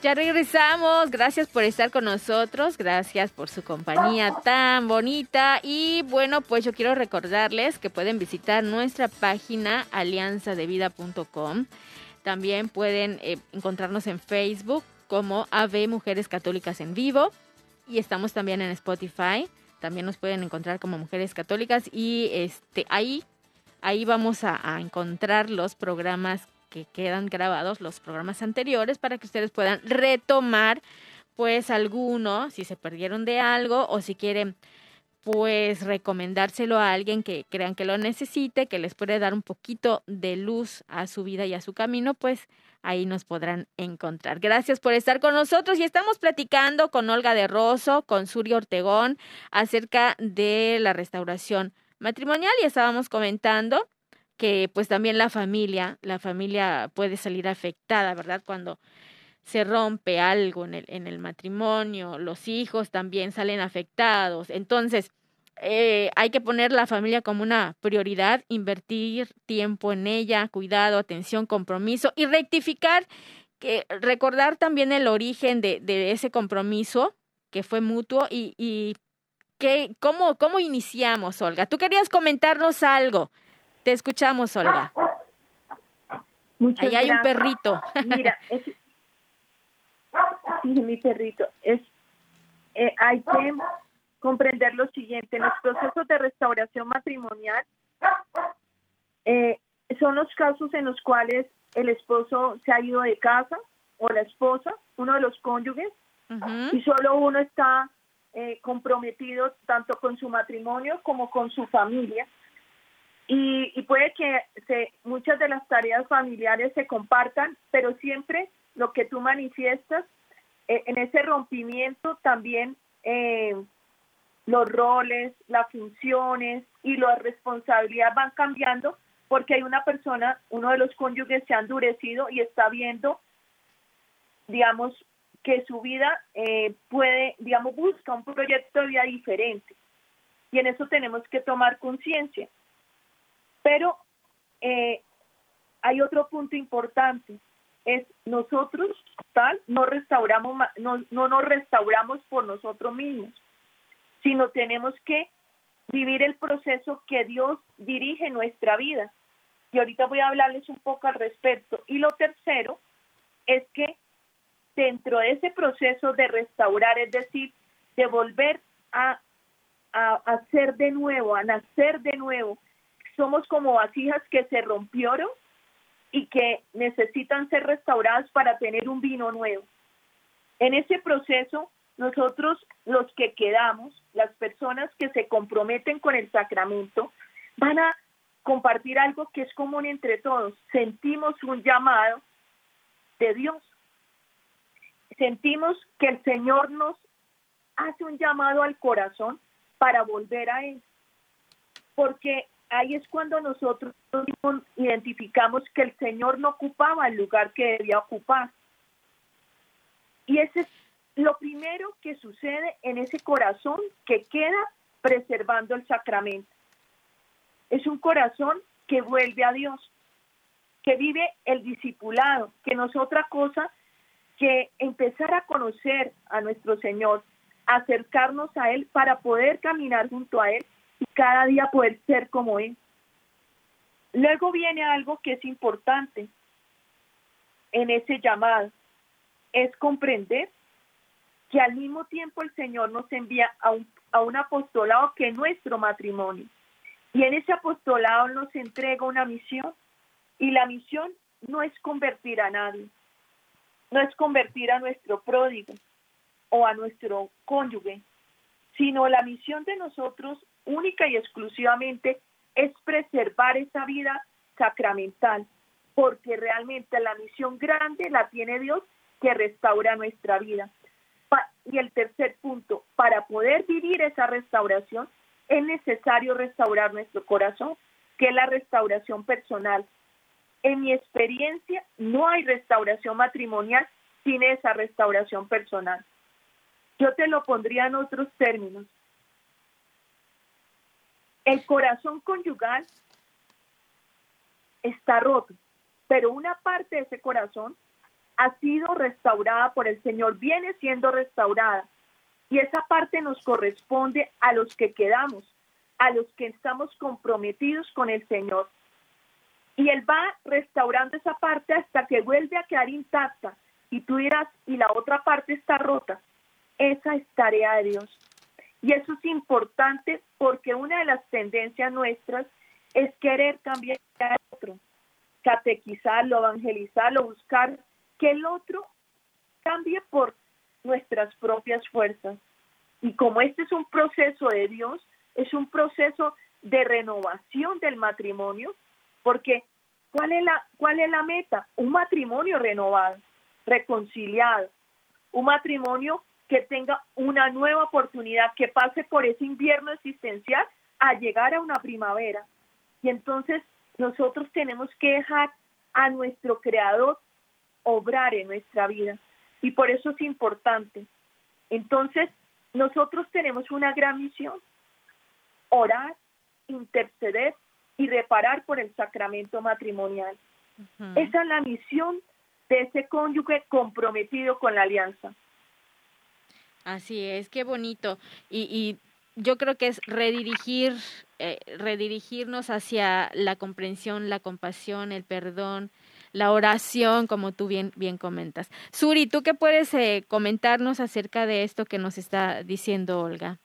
S2: Ya regresamos. Gracias por estar con nosotros. Gracias por su compañía tan bonita. Y bueno, pues yo quiero recordarles que pueden visitar nuestra página alianzadevida.com. También pueden eh, encontrarnos en Facebook como AV Mujeres Católicas en Vivo. Y estamos también en Spotify. También nos pueden encontrar como Mujeres Católicas. Y este ahí, ahí vamos a, a encontrar los programas que quedan grabados los programas anteriores para que ustedes puedan retomar pues alguno, si se perdieron de algo o si quieren pues recomendárselo a alguien que crean que lo necesite, que les puede dar un poquito de luz a su vida y a su camino, pues ahí nos podrán encontrar. Gracias por estar con nosotros y estamos platicando con Olga de Rosso, con Suri Ortegón acerca de la restauración matrimonial y estábamos comentando que pues también la familia, la familia puede salir afectada, ¿verdad? Cuando se rompe algo en el, en el matrimonio, los hijos también salen afectados. Entonces, eh, hay que poner la familia como una prioridad, invertir tiempo en ella, cuidado, atención, compromiso y rectificar, que, recordar también el origen de, de ese compromiso que fue mutuo y, y que, cómo, cómo iniciamos, Olga. Tú querías comentarnos algo. Te escuchamos, Olga. Ahí hay un perrito.
S4: Mira, es, sí, mi perrito. Es, eh, hay que comprender lo siguiente. En los procesos de restauración matrimonial eh, son los casos en los cuales el esposo se ha ido de casa o la esposa, uno de los cónyuges, y solo uno está eh, comprometido tanto con su matrimonio como con su familia. Y, y puede que se, muchas de las tareas familiares se compartan, pero siempre lo que tú manifiestas en ese rompimiento también eh, los roles, las funciones y las responsabilidades van cambiando porque hay una persona, uno de los cónyuges se ha endurecido y está viendo, digamos, que su vida eh, puede, digamos, busca un proyecto de vida diferente. Y en eso tenemos que tomar conciencia. Pero eh, hay otro punto importante, es nosotros tal no restauramos no, no nos restauramos por nosotros mismos sino tenemos que vivir el proceso que Dios dirige nuestra vida. Y ahorita voy a hablarles un poco al respecto. Y lo tercero es que dentro de ese proceso de restaurar es decir de volver a a hacer de nuevo a nacer de nuevo somos como vasijas que se rompieron y que necesitan ser restauradas para tener un vino nuevo. En ese proceso, nosotros los que quedamos, las personas que se comprometen con el sacramento, van a compartir algo que es común entre todos. Sentimos un llamado de Dios. Sentimos que el Señor nos hace un llamado al corazón para volver a Él. Porque ahí es cuando nosotros identificamos que el Señor no ocupaba el lugar que debía ocupar. Y ese es lo primero que sucede en ese corazón que queda preservando el sacramento. Es un corazón que vuelve a Dios, que vive el discipulado, que no es otra cosa que empezar a conocer a nuestro Señor, acercarnos a Él para poder caminar junto a Él y cada día poder ser como Él. Luego viene algo que es importante en ese llamado, es comprender que al mismo tiempo el Señor nos envía a un, a un apostolado que es nuestro matrimonio. Y en ese apostolado nos entrega una misión y la misión no es convertir a nadie, no es convertir a nuestro pródigo o a nuestro cónyuge, sino la misión de nosotros única y exclusivamente es preservar esa vida sacramental, porque realmente la misión grande la tiene Dios que restaura nuestra vida. Y el tercer punto, para poder vivir esa restauración, es necesario restaurar nuestro corazón, que es la restauración personal. En mi experiencia, no hay restauración matrimonial sin esa restauración personal. Yo te lo pondría en otros términos. El corazón conyugal está roto, pero una parte de ese corazón ha sido restaurada por el Señor, viene siendo restaurada. Y esa parte nos corresponde a los que quedamos, a los que estamos comprometidos con el Señor. Y Él va restaurando esa parte hasta que vuelve a quedar intacta. Y tú dirás, y la otra parte está rota. Esa es tarea de Dios. Y eso es importante porque una de las tendencias nuestras es querer cambiar al otro, catequizarlo, evangelizarlo, buscar que el otro cambie por nuestras propias fuerzas. Y como este es un proceso de Dios, es un proceso de renovación del matrimonio, porque ¿cuál es la, cuál es la meta? Un matrimonio renovado, reconciliado, un matrimonio que tenga una nueva oportunidad, que pase por ese invierno existencial a llegar a una primavera. Y entonces nosotros tenemos que dejar a nuestro creador obrar en nuestra vida. Y por eso es importante. Entonces, nosotros tenemos una gran misión, orar, interceder y reparar por el sacramento matrimonial. Esa es la misión de ese cónyuge comprometido con la alianza.
S2: Así es, qué bonito. Y, y yo creo que es redirigir, eh, redirigirnos hacia la comprensión, la compasión, el perdón, la oración, como tú bien, bien comentas. Suri, ¿tú qué puedes eh, comentarnos acerca de esto que nos está diciendo Olga?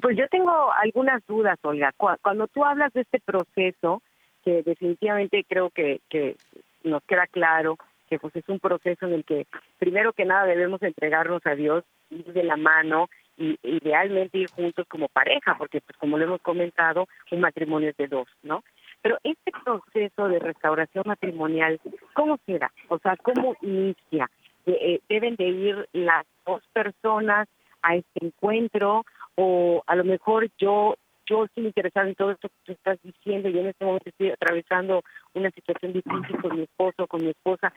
S3: Pues yo tengo algunas dudas, Olga. Cuando tú hablas de este proceso, que definitivamente creo que, que nos queda claro que pues es un proceso en el que primero que nada debemos entregarnos a Dios, ir de la mano y idealmente ir juntos como pareja, porque pues como lo hemos comentado, un matrimonio es de dos, ¿no? Pero este proceso de restauración matrimonial, ¿cómo será? O sea, ¿cómo inicia? Eh, ¿Deben de ir las dos personas a este encuentro o a lo mejor yo yo estoy interesada en todo esto que tú estás diciendo y en este momento estoy atravesando una situación difícil con mi esposo, con mi esposa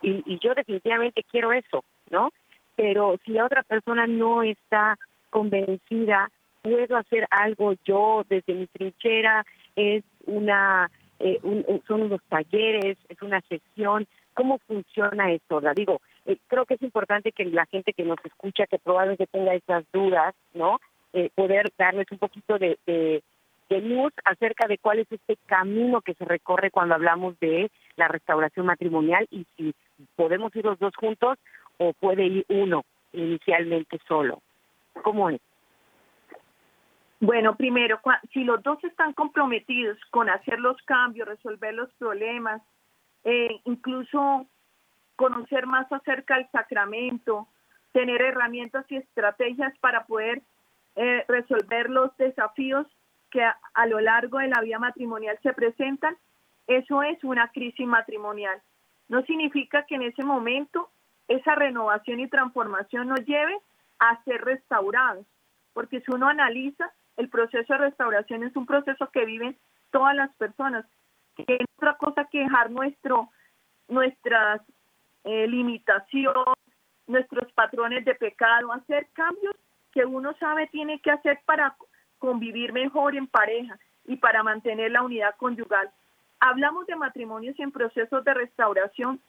S3: y, y yo definitivamente quiero eso, ¿no? Pero si la otra persona no está convencida, puedo hacer algo yo desde mi trinchera, es una, eh, son unos talleres, es una sesión, ¿cómo funciona esto? La digo, eh, creo que es importante que la gente que nos escucha, que probablemente tenga esas dudas, ¿no? Eh, poder darles un poquito de, de, luz acerca de cuál es este camino que se recorre cuando hablamos de la restauración matrimonial y si podemos ir los dos juntos o puede ir uno inicialmente solo. ¿Cómo es?
S4: Bueno, primero, si los dos están comprometidos con hacer los cambios, resolver los problemas, eh, incluso conocer más acerca del sacramento, tener herramientas y estrategias para poder eh, resolver los desafíos que a, lo largo de la vida matrimonial se presentan, eso es una crisis matrimonial. No significa que en ese momento esa renovación y transformación nos lleve a ser restaurados, porque si uno analiza, el proceso de restauración es un proceso que viven todas las personas, que es otra cosa que dejar nuestro, nuestras eh, limitaciones, nuestros patrones de pecado, hacer cambios que uno sabe tiene que hacer para convivir mejor en pareja y para mantener la unidad conyugal. Hablamos de matrimonios en procesos de restauración,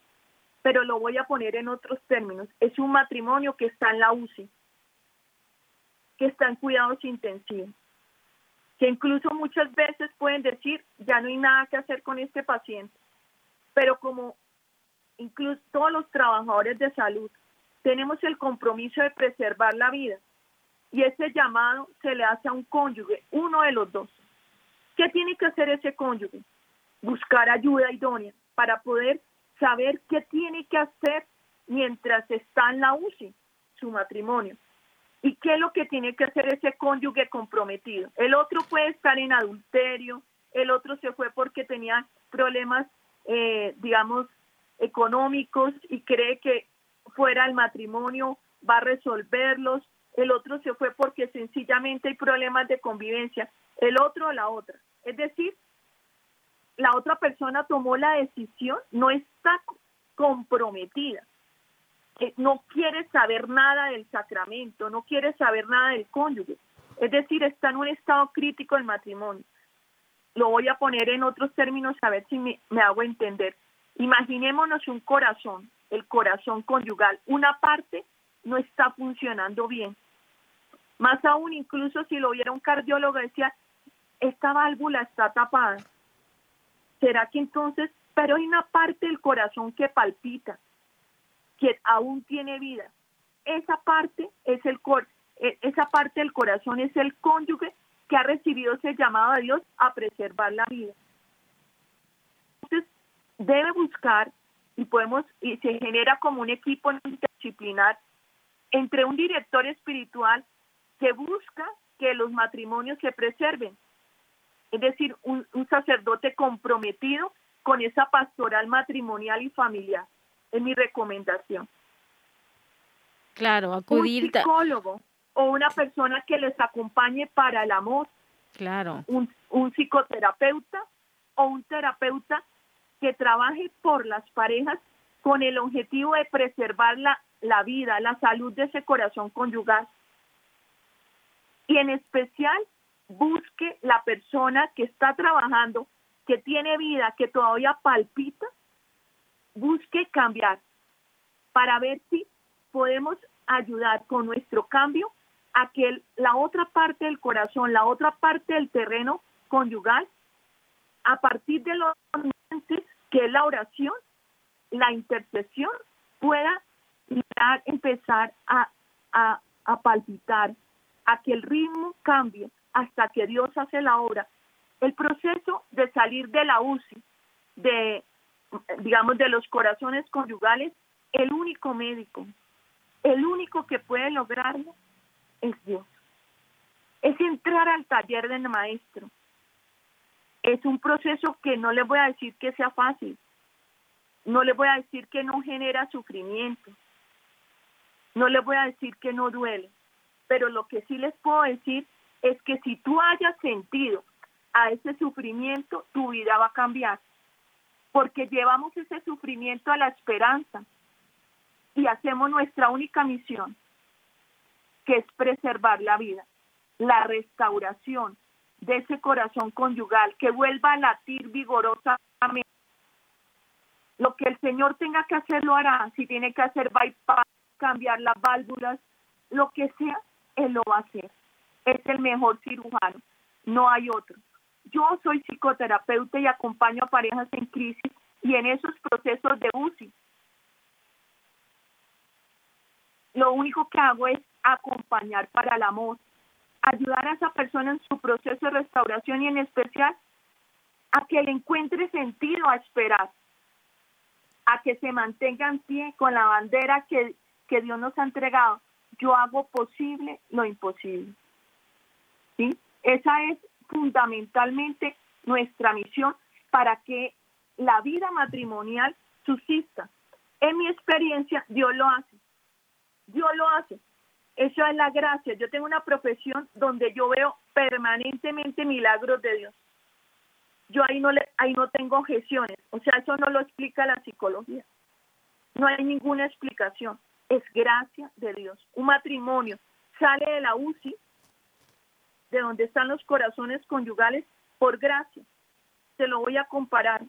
S4: pero lo voy a poner en otros términos. Es un matrimonio que está en la UCI, que está en cuidados intensivos, que incluso muchas veces pueden decir, ya no hay nada que hacer con este paciente, pero como incluso todos los trabajadores de salud tenemos el compromiso de preservar la vida y ese llamado se le hace a un cónyuge, uno de los dos. ¿Qué tiene que hacer ese cónyuge? Buscar ayuda idónea para poder saber qué tiene que hacer mientras está en la UCI, su matrimonio. ¿Y qué es lo que tiene que hacer ese cónyuge comprometido? El otro puede estar en adulterio, el otro se fue porque tenía problemas, eh, digamos, económicos y cree que fuera el matrimonio va a resolverlos el otro se fue porque sencillamente hay problemas de convivencia, el otro o la otra. Es decir, la otra persona tomó la decisión, no está comprometida, eh, no quiere saber nada del sacramento, no quiere saber nada del cónyuge. Es decir, está en un estado crítico el matrimonio. Lo voy a poner en otros términos a ver si me, me hago entender. Imaginémonos un corazón, el corazón conyugal. Una parte no está funcionando bien. Más aún, incluso si lo viera un cardiólogo, decía, esta válvula está tapada. ¿Será que entonces, pero hay una parte del corazón que palpita, que aún tiene vida? Esa parte es el e, esa parte del corazón es el cónyuge que ha recibido ese llamado de Dios a preservar la vida. Entonces, debe buscar y podemos y se genera como un equipo interdisciplinar entre un director espiritual que busca que los matrimonios se preserven, es decir, un, sacerdote comprometido con esa pastoral matrimonial y familiar. Es mi recomendación.
S2: Claro, acudir.
S4: Un psicólogo o una persona que les acompañe para el amor.
S2: Claro.
S4: Un, un psicoterapeuta o un terapeuta que trabaje por las parejas con el objetivo de preservar la, la vida, la salud de ese corazón conyugal. Y en especial, busque la persona que está trabajando, que tiene vida, que todavía palpita, busque cambiar para ver si podemos ayudar con nuestro cambio a que la otra parte del corazón, la otra parte del terreno conyugal, a partir de los que es la oración, la intercesión, pueda empezar a, a, palpitar, a que el ritmo cambie hasta que Dios hace la obra. El proceso de salir de la UCI, de digamos, de los corazones conyugales, el único médico, el único que puede lograrlo es Dios. Es entrar al taller del maestro. Es un proceso que no le voy a decir que sea fácil. No le voy a decir que no genera sufrimiento. No le voy a decir que no duele. Pero lo que sí les puedo decir es que si tú hayas sentido a ese sufrimiento, tu vida va a cambiar. Porque llevamos ese sufrimiento a la esperanza y hacemos nuestra única misión, que es preservar la vida, la restauración de ese corazón conyugal, que vuelva a latir vigorosamente. Lo que el Señor tenga que hacer lo hará, si tiene que hacer bypass, cambiar las válvulas, lo que sea, Él lo va a hacer. Es el mejor cirujano, no hay otro. Yo soy psicoterapeuta y acompaño a parejas en crisis y en esos procesos de UCI. Lo único que hago es acompañar para el amor, ayudar a esa persona en su proceso de restauración y en especial a que le encuentre sentido a esperar, a que se mantenga en pie con la bandera que, que Dios nos ha entregado. Yo hago posible lo imposible. ¿Sí? Esa es fundamentalmente nuestra misión para que la vida matrimonial subsista. En mi experiencia, Dios lo hace. Dios lo hace. Eso es la gracia. Yo tengo una profesión donde yo veo permanentemente milagros de Dios. Yo ahí no le, ahí no tengo objeciones. O sea, eso no lo explica la psicología. No hay ninguna explicación. Es gracia de Dios. Un matrimonio sale de la UCI de donde están los corazones conyugales por gracia. Se lo voy a comparar.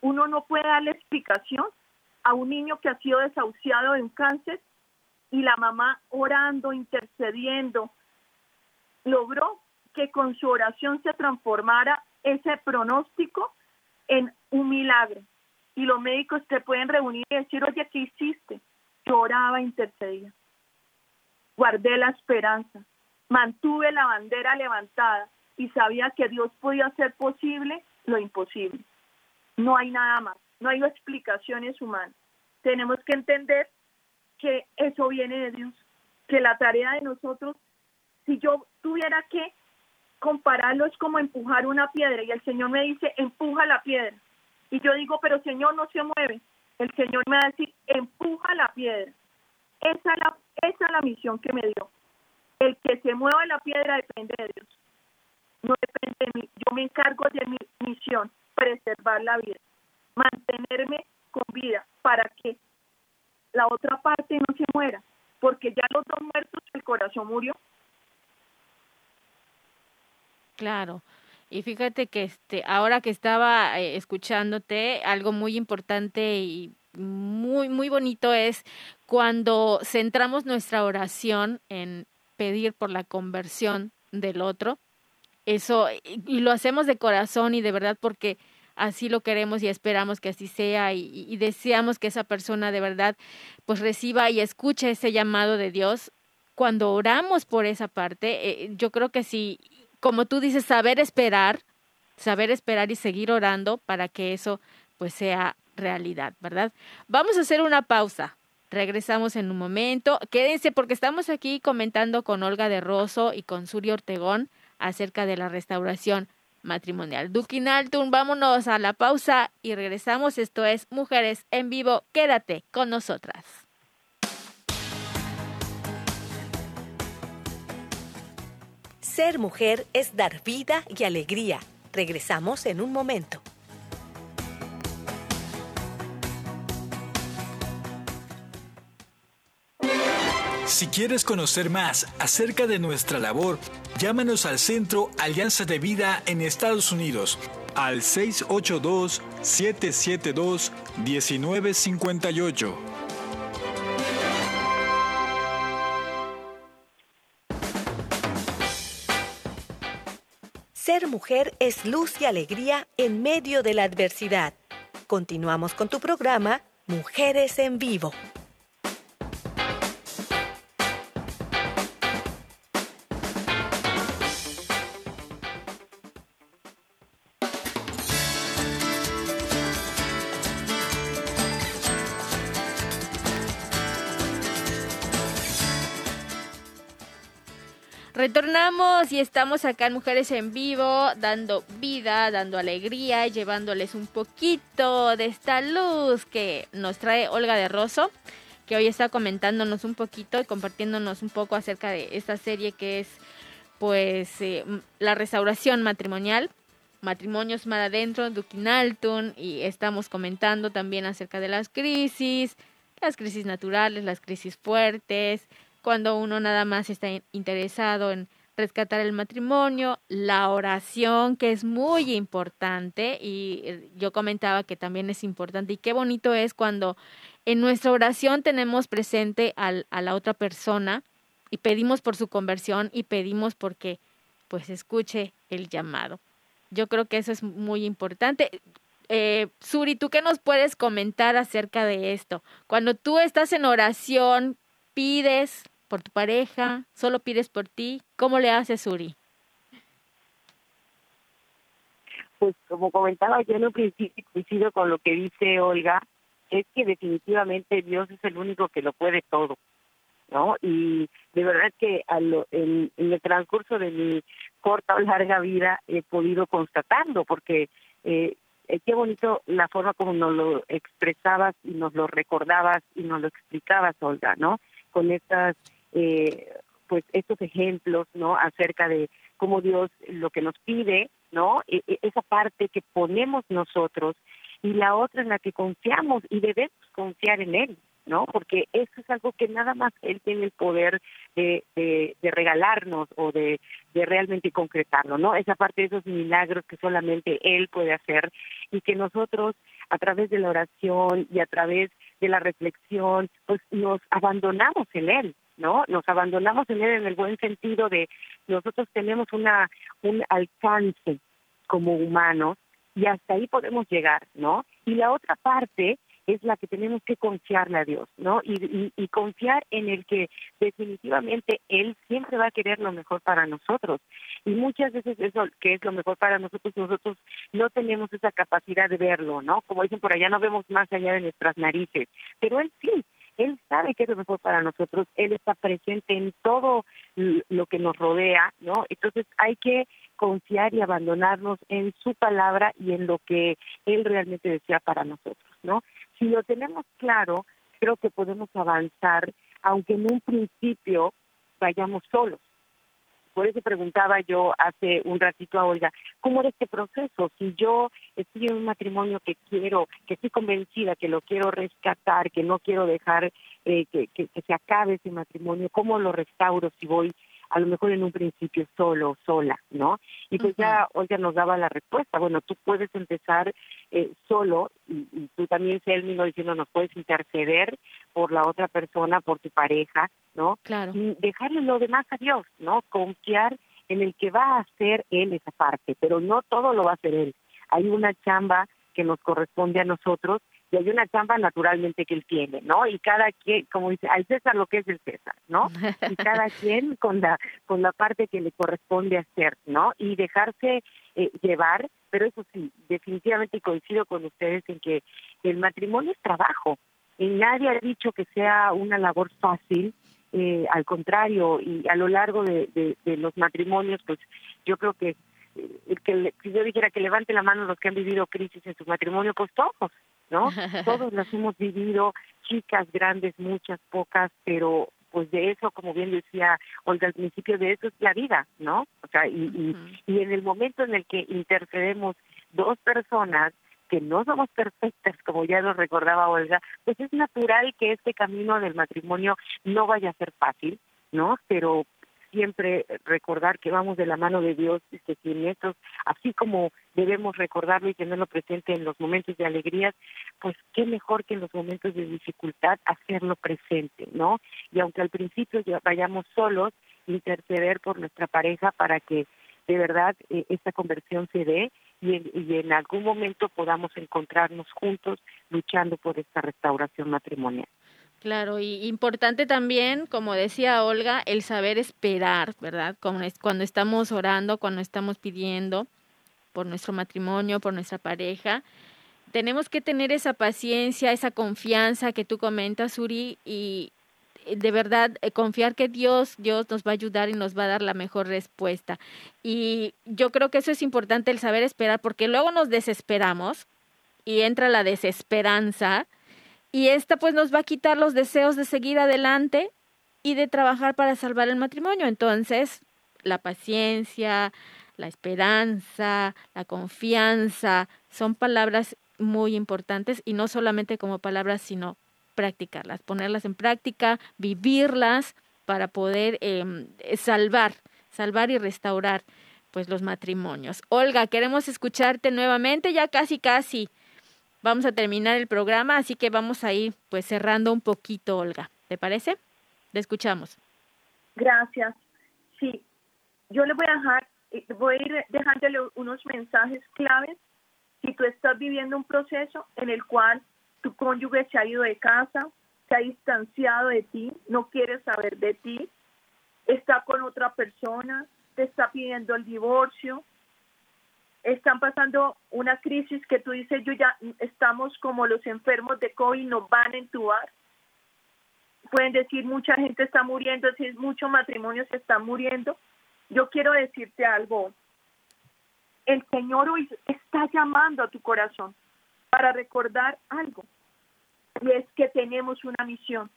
S4: Uno no puede darle explicación a un niño que ha sido desahuciado de un cáncer y la mamá orando, intercediendo, logró que con su oración se transformara ese pronóstico en un milagro. Y los médicos te pueden reunir y decir, oye, ¿qué hiciste? Yo oraba, intercedía. Guardé la esperanza mantuve la bandera levantada y sabía que Dios podía hacer posible lo imposible. No hay nada más, no hay explicaciones humanas. Tenemos que entender que eso viene de Dios, que la tarea de nosotros, si yo tuviera que compararlo, es como empujar una piedra y el Señor me dice, empuja la piedra. Y yo digo, pero Señor no se mueve. El Señor me va empuja la piedra. Esa es la, esa es la misión que me dio. El que se mueva la piedra depende de Dios. No depende de mí. Yo me encargo de mi misión, preservar la vida, mantenerme con vida para que la otra parte no se muera, porque ya los dos muertos el corazón murió.
S2: Claro. Y fíjate que este ahora que estaba eh, escuchándote, algo muy importante y muy muy bonito es cuando centramos nuestra oración en pedir por la conversión del otro. Eso, y lo hacemos de corazón y de verdad porque así lo queremos y esperamos que así sea y, deseamos que esa persona de verdad pues reciba y escuche ese llamado de Dios. Cuando oramos por esa parte, eh, yo creo que sí, como tú dices, saber esperar, saber esperar y seguir orando para que eso pues sea realidad, ¿verdad? Vamos a hacer una pausa. Regresamos en un momento. Quédense porque estamos aquí comentando con Olga de Rosso y con Suri Ortegón acerca de la restauración matrimonial. Dukinaltun, vámonos a la pausa y regresamos. Esto es Mujeres en Vivo. Quédate con nosotras.
S1: Ser mujer es dar vida y alegría. Regresamos en un momento.
S5: Si quieres conocer más acerca de nuestra labor, llámanos al Centro Alianza de Vida en Estados Unidos al 682-772-1958.
S1: Ser mujer es luz y alegría en medio de la adversidad. Continuamos con tu programa Mujeres en Vivo.
S2: Retornamos y estamos acá en Mujeres en Vivo, dando vida, dando alegría, llevándoles un poquito de esta luz que nos trae Olga de Rosso, que hoy está comentándonos un poquito y compartiéndonos un poco acerca de esta serie que es pues eh, la restauración matrimonial matrimonios mar adentro, Dukinaltun, y estamos comentando también acerca de las crisis, las crisis naturales, las crisis fuertes, cuando uno nada más está interesado en rescatar el matrimonio, la oración, que es muy importante, y eh, yo comentaba que también es importante, y qué bonito es cuando en nuestra oración tenemos presente al, a la otra persona y pedimos por su conversión y pedimos porque pues escuche el llamado. Yo creo que eso es muy importante. Eh, Suri, ¿tú qué nos puedes comentar acerca de esto? Cuando tú estás en oración, pides por tu pareja, solo pides por ti, ¿cómo le haces, Suri?
S3: Pues como comentaba yo en un principio, coincido con lo que dice Olga, es que definitivamente Dios es el único que lo puede todo. ¿no? Y de verdad que en, el transcurso de mi corta o larga vida he podido constatarlo, porque eh, eh, qué bonito la forma como nos lo expresabas y nos lo recordabas y nos lo explicabas, Olga, ¿no? Con estas, eh, pues estos ejemplos, ¿no? Acerca de cómo Dios lo que nos pide, ¿no? E, e, esa parte que ponemos nosotros y la otra en la que confiamos y debemos confiar en Él, ¿no? Porque eso es algo que nada más él tiene el poder de, de, regalarnos o de, realmente concretarlo, ¿no? Esa parte de esos milagros que solamente él puede hacer y que nosotros a través de la oración y a través de la reflexión, pues nos abandonamos en él, ¿no? Nos abandonamos en él en el buen sentido de nosotros tenemos una un alcance como humanos y hasta ahí podemos llegar, ¿no? Y la otra parte es la que tenemos que confiarle a Dios, ¿no? Y, confiar en el que definitivamente Él siempre va a querer lo mejor para nosotros. Y muchas veces eso que es lo mejor para nosotros, nosotros no tenemos esa capacidad de verlo, ¿no? Como dicen por allá, no vemos más allá de nuestras narices, pero Él sí, él sabe qué es lo mejor para nosotros, Él está presente en todo lo que nos rodea, ¿no? Entonces hay que confiar y abandonarnos en su palabra y en lo que Él realmente desea para nosotros, ¿no? Si lo tenemos claro, creo que podemos avanzar, aunque en un principio vayamos solos. Por eso preguntaba yo hace un ratito a Olga, ¿cómo era este proceso? Si yo estoy en un matrimonio que quiero, que estoy convencida que lo quiero rescatar, que no quiero dejar eh, que, que, se acabe ese matrimonio, ¿cómo lo restauro si voy a lo mejor en un principio solo, sola, ¿no? Y pues ya Olga nos daba la respuesta, bueno, tú puedes empezar eh, solo y, tú también, Selmi, diciendo, nos puedes interceder por la otra persona, por tu pareja, ¿no?
S2: Claro.
S3: Y dejarle lo demás a Dios, ¿no? Confiar en el que va a hacer Él esa parte, pero no todo lo va a hacer Él. Hay una chamba que nos corresponde a nosotros y hay una chamba naturalmente que él tiene, ¿no? Y cada quien, como dice, al César lo que es el César, ¿no? Y cada quien con la con la parte que le corresponde hacer, ¿no? Y dejarse eh, llevar, pero eso sí, definitivamente coincido con ustedes en que el matrimonio es trabajo. Y nadie ha dicho que sea una labor fácil, eh, al contrario, y a lo largo de, de, de los matrimonios, pues yo creo que que si yo dijera que levante la mano los que han vivido crisis en su matrimonio, pues todos, ¿no? Todos las hemos vivido, chicas, grandes, muchas, pocas, pero pues de eso, como bien decía Olga al principio, de eso es la vida, ¿no? O sea, y, y, en el momento en el que intercedemos dos personas que no somos perfectas, como ya nos recordaba Olga, pues es natural que este camino del matrimonio no vaya a ser fácil, ¿no? Pero siempre recordar que vamos de la mano de Dios que si en estos, así como debemos recordarlo y tenerlo presente en los momentos de alegría, pues qué mejor que en los momentos de dificultad hacerlo presente, ¿no? Y aunque al principio ya vayamos solos, interceder por nuestra pareja para que de verdad eh, esta conversión se dé y en algún momento podamos encontrarnos juntos luchando por esta restauración matrimonial.
S2: Claro, y importante también, como decía Olga, el saber esperar, ¿verdad? Cuando estamos orando, cuando estamos pidiendo por nuestro matrimonio, por nuestra pareja, tenemos que tener esa paciencia, esa confianza que tú comentas, Uri, y de verdad eh, confiar que Dios, Dios nos va a ayudar y nos va a dar la mejor respuesta. Y yo creo que eso es importante el saber esperar porque luego nos desesperamos y entra la desesperanza y esta pues nos va a quitar los deseos de seguir adelante y de trabajar para salvar el matrimonio. Entonces, la paciencia, la esperanza, la confianza, son palabras muy importantes y no solamente como palabras, sino practicarlas, ponerlas en práctica, vivirlas para poder em, salvar, salvar y restaurar pues los matrimonios. Olga, queremos escucharte nuevamente, ya casi casi vamos a terminar el programa, así que vamos a ir pues cerrando un poquito, Olga. ¿Te parece? Le escuchamos.
S4: Gracias. Sí, yo le voy a dejar, eh, voy a ir dejándole unos mensajes claves si tú estás viviendo un proceso en el cual tu cónyuge se ha ido de casa, se ha distanciado de ti, no quiere saber de ti, está con otra persona, te está pidiendo el divorcio, están pasando una crisis que tú dices, yo ya estamos como los enfermos de COVID, nos van a entubar. Pueden decir, mucha gente está muriendo, decir, muchos matrimonios se están muriendo. Yo quiero decirte algo. El Señor hoy está llamando a tu corazón para recordar algo. Y es que tenemos una misión.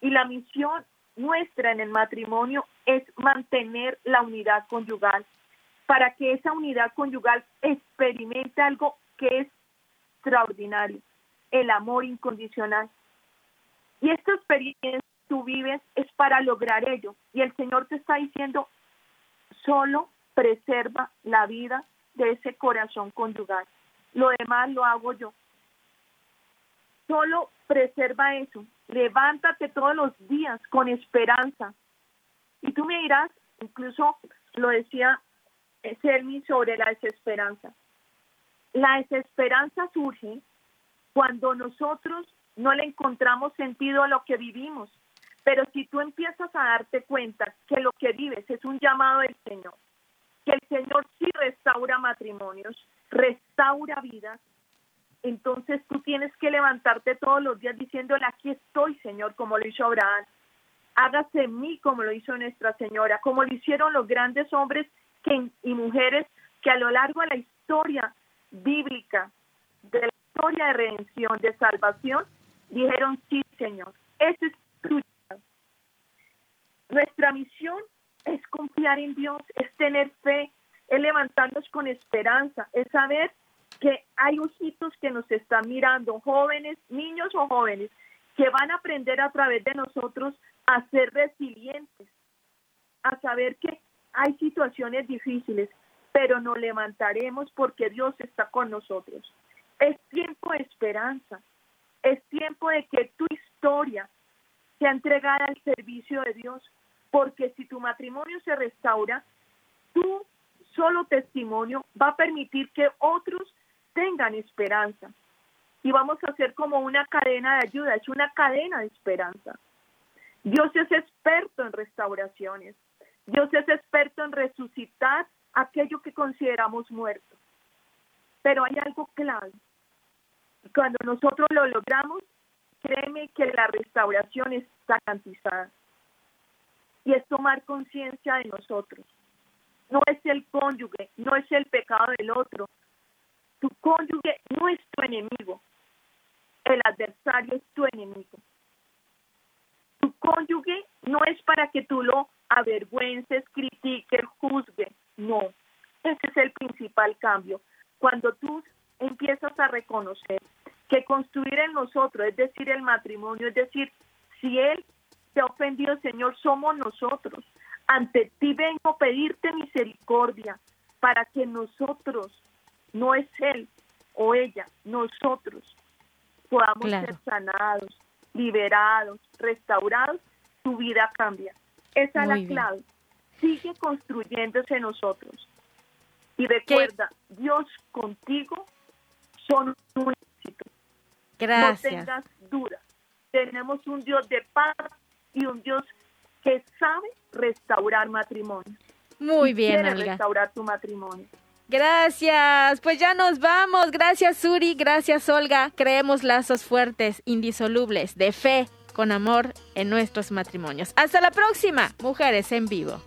S4: Y la misión nuestra en el matrimonio es mantener la unidad conyugal para que esa unidad conyugal experimente algo que es extraordinario, el amor incondicional. Y esta experiencia que tú vives es para lograr ello. Y el Señor te está diciendo, solo preserva la vida de ese corazón conyugal. Lo demás lo hago yo. Solo preserva eso. Levántate todos los días con esperanza. Y tú me dirás, incluso lo decía Selmi sobre la desesperanza. La desesperanza surge cuando nosotros no le encontramos sentido a lo que vivimos. Pero si tú empiezas a darte cuenta que lo que vives es un llamado del Señor, que el Señor sí restaura matrimonios, restaura vidas, entonces tú tienes que levantarte todos los días diciéndole, aquí estoy, Señor, como lo hizo Abraham. Hágase en mí como lo hizo Nuestra Señora, como lo hicieron los grandes hombres que, y mujeres que a lo largo de la historia bíblica, de la historia de redención, de salvación, dijeron, sí, Señor, ese es tu Nuestra misión es confiar en Dios, es tener fe, es levantarnos con esperanza, es saber que hay ojitos que nos están mirando, jóvenes, niños o jóvenes, que van a aprender a través de nosotros a ser resilientes, a saber que hay situaciones difíciles, pero nos levantaremos porque Dios está con nosotros. Es tiempo de esperanza, es tiempo de que tu historia sea entregada al servicio de Dios, porque si tu matrimonio se restaura, tu solo testimonio va a permitir que otros tengan esperanza. Y vamos a hacer como una cadena de ayuda, es una cadena de esperanza. Dios es experto en restauraciones. Dios es experto en resucitar aquello que consideramos muerto. Pero hay algo clave. Cuando nosotros lo logramos, créeme que la restauración está garantizada. Y es tomar conciencia de nosotros. No es el cónyuge, no es el pecado del otro, tu cónyuge no es tu enemigo. El adversario es tu enemigo. Tu cónyuge no es para que tú lo avergüences, critiques, juzgues. No. Ese es el principal cambio. Cuando tú empiezas a reconocer que construir en nosotros, es decir, el matrimonio, es decir, si Él te ha ofendido, Señor, somos nosotros. Ante ti vengo a pedirte misericordia para que nosotros no es él o ella, nosotros podamos ser sanados, liberados, restaurados, tu vida cambia. Esa es la clave. Sigue construyéndose nosotros. Y recuerda, Dios contigo son un éxito.
S2: Gracias.
S4: No tengas dudas. Tenemos un Dios de paz y un Dios que sabe restaurar matrimonio.
S2: Muy bien,
S4: quiere restaurar tu matrimonio.
S2: Gracias, pues ya nos vamos. Gracias Suri, gracias Olga. Creemos lazos fuertes, indisolubles, de fe, con amor en nuestros matrimonios. Hasta la próxima, mujeres en vivo.